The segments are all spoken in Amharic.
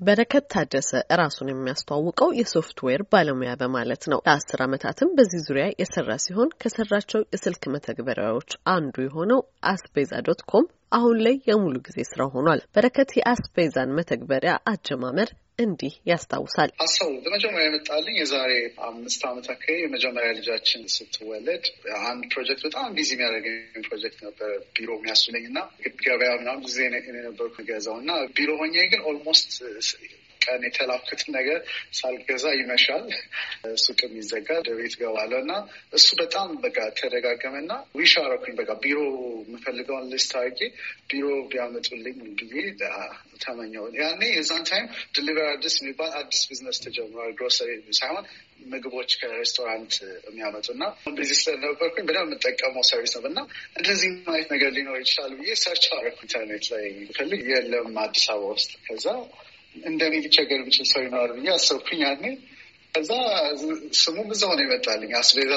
በረከት ታደሰ ራሱን የሚያስተዋውቀው የሶፍትዌር ባለሙያ በማለት ነው። ለአስር ዓመታትም በዚህ ዙሪያ የሰራ ሲሆን ከሰራቸው የስልክ መተግበሪያዎች አንዱ የሆነው አስቤዛ dot com አሁን ላይ የሙሉ ጊዜ ስራ ሆኗል። በረከት የአስቤዛን መተግበሪያ አጀማመር እንዲህ ያስታውሳል። ሀሳቡ በመጀመሪያ የመጣልኝ የዛሬ አምስት ዓመት አካባቢ የመጀመሪያ ልጃችን ስትወለድ አንድ ፕሮጀክት በጣም busy የሚያደርገኝ ፕሮጀክት ነበር። ቢሮ የሚያስብለኝ እና ገበያ ምናምን ጊዜ የነበርኩ ገዛው እና ቢሮ ሆኜ ግን almost ቀን የተላኩትን ነገር ሳልገዛ ይመሻል። ሱቅም ይዘጋል። ወደ ቤት እና እሱ በጣም በቃ ተደጋገመና wish አረኩኝ። በቃ ቢሮ የምፈልገውን list አድርጌ ቢሮ ቢያመጡልኝ ብዬ ተመኘሁ። ያኔ የዛን time ዲሊቨር አዲስ የሚባል አዲስ ቢዝነስ ተጀምሯል። ግሮሰሪ ሳይሆን ምግቦች ከሬስቶራንት የሚያመጡ እና በዚህ ስለነበርኩኝ በደንብ የምጠቀመው service ነው እና እንደዚህ አይነት ነገር ሊኖር ይችላል ብዬ search አደረኩ ኢንተርኔት ላይ ፈልግ የለም አዲስ አበባ ውስጥ ከዛ እንደኔ ሊቸገር የሚችል ሰው ይኖራል ብዬ አሰብኩኝ ያኔ። ከዛ ስሙም እዛው ነው የመጣልኝ። አስቤዛ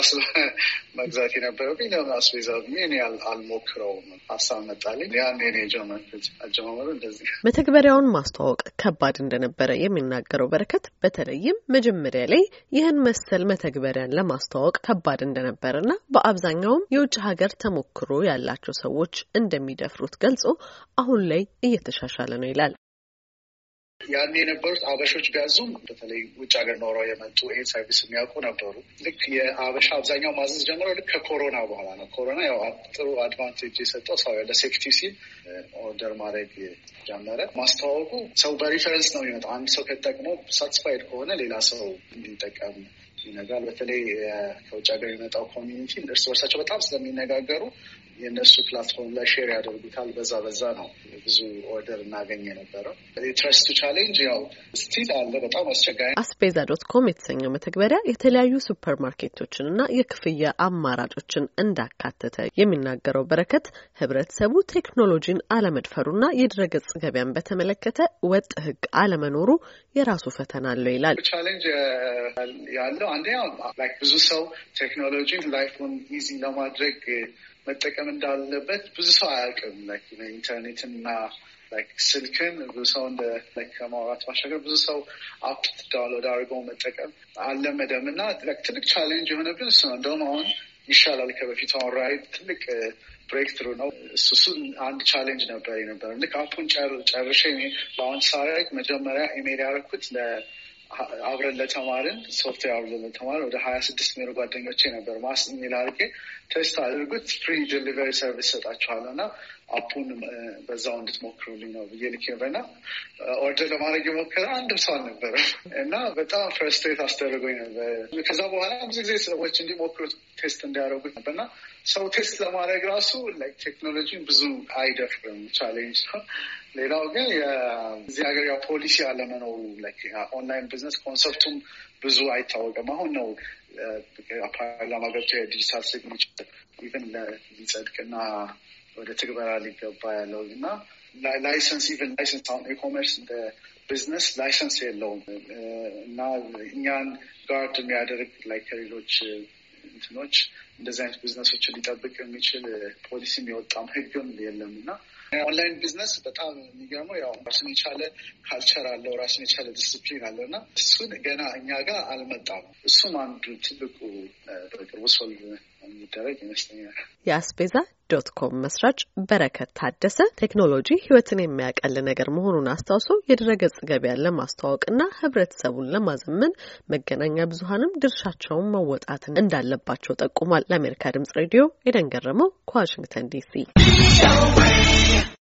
መግዛት የነበረብኝ ለምን አስቤዛ እኔ አልሞክረውም ሀሳብ መጣልኝ። ነው የጀመርኩት። አጀማመሩ እንደዚህ። መተግበሪያውን ማስተዋወቅ ከባድ እንደነበረ የሚናገረው በረከት በተለይም መጀመሪያ ላይ ይህን መሰል መተግበሪያን ለማስተዋወቅ ከባድ እንደነበረ እና በአብዛኛውም የውጭ ሀገር ተሞክሮ ያላቸው ሰዎች እንደሚደፍሩት ገልጾ አሁን ላይ እየተሻሻለ ነው ይላል። ያን የነበሩት አበሾች ቢያዙም በተለይ ውጭ ሀገር ኖረው የመጡ ይሄን service የሚያውቁ ነበሩ። ልክ የአበሻ አብዛኛው ማዘዝ ጀምረው ልክ ከኮሮና በኋላ ነው። ኮሮና ያው ጥሩ advantage የሰጠው ሰው ለ safety ሲል order ማድረግ ጀመረ። ማስተዋወቁ ሰው በ reference ነው የሚመጣው። አንድ ሰው ከተጠቅሞ satisfied ከሆነ ሌላ ሰው እንዲጠቀም ይናገራል። በተለይ ከውጭ ሀገር የመጣው community እርስ በርሳቸው በጣም ስለሚነጋገሩ የእነሱ platform ላይ share ያደርጉታል። በዛ በዛ ነው ብዙ order እናገኝ የነበረው። የ trust ኡ challenge ያው still አለ፣ በጣም አስቸጋሪ። አስቤዛ dot com የተሰኘው መተግበሪያ የተለያዩ ሱፐር ማርኬቶችን እና የክፍያ አማራጮችን እንዳካተተ የሚናገረው በረከት ህብረተሰቡ ቴክኖሎጂን አለመድፈሩና የድረገጽ ገበያን በተመለከተ ወጥ ህግ አለመኖሩ የራሱ ፈተና አለው ይላል። challenge ያለው አንደኛው ብዙ ሰው ቴክኖሎጂን life ኡን easy ለማድረግ መጠቀም እንዳለበት ብዙ ሰው አያውቅም። ኢንተርኔትና ስልክን ብዙ ሰው እንደ ከማውራት ባሻገር ብዙ ሰው app download አድርገው መጠቀም አልለመደም እና ትልቅ challenge የሆነብን እሱ ነው። እንደውም አሁን ይሻላል ከበፊቱ። አሁን ራይድ ትልቅ breakthrough ነው። እሱ አንድ challenge ነበር የነበረ ልክ app ኡን ጨርሼ launch ሳረግ መጀመሪያ ኢሜል ያደረኩት አብረን ለተማርን ሶፍትዌር አብረን ለተማርን ወደ ሀያ ስድስት ሚሮ ጓደኞቼ ነበር ማስ የሚል አድርጌ test አድርጉት free delivery service ሰጣችኋለሁ እና app ኡን በዛው እንድትሞክሩልኝ ነው ብዬ ልክ ነበርና order ለማድረግ የሞከረ አንድም ሰው አልነበረ እና በጣም frustrate አስደርጎኝ ነበር። ከዛ በኋላ ብዙ ጊዜ ሰዎች እንዲሞክሩ test እንዲያደርጉት ነበርና ሰው test ለማድረግ ራሱ ቴክኖሎጂን ብዙ አይደፍርም፣ challenge ነው። ሌላው ግን እዚህ ሀገር ያው ፖሊሲ አለመኖሩ online business concept ኡም ብዙ አይታወቅም። አሁን ነው ፓርላማ ገብቶ የ digital signature even ሊጸድቅና ወደ ትግበራ ሊገባ ያለው እና license even license አሁን e-commerce እንደ business license የለውም እና እኛን guard የሚያደርግ ላይ ከሌሎች እንትኖች እንደዚህ አይነት ቢዝነሶችን ሊጠብቅ የሚችል ፖሊሲም የወጣም ህግም የለም እና online business በጣም የሚገርመው ያው ራሱን የቻለ culture አለው፣ ራሱን የቻለ ዲስፕሊን አለው እና እሱን ገና እኛ ጋር አልመጣም። እሱም አንዱ ትልቁ በቅርቡ solve የሚደረግ ይመስለኛል። የአስቤዛ dot com መስራች በረከት ታደሰ ቴክኖሎጂ ህይወትን የሚያቀል ነገር መሆኑን አስታውሶ የድረገጽ ገበያን ለማስተዋወቅና ህብረተሰቡን ለማዘመን መገናኛ ብዙኃንም ድርሻቸውን መወጣትን እንዳለባቸው ጠቁሟል። ለአሜሪካ ድምጽ ሬዲዮ ኤደን ገረመው ከዋሽንግተን ዲሲ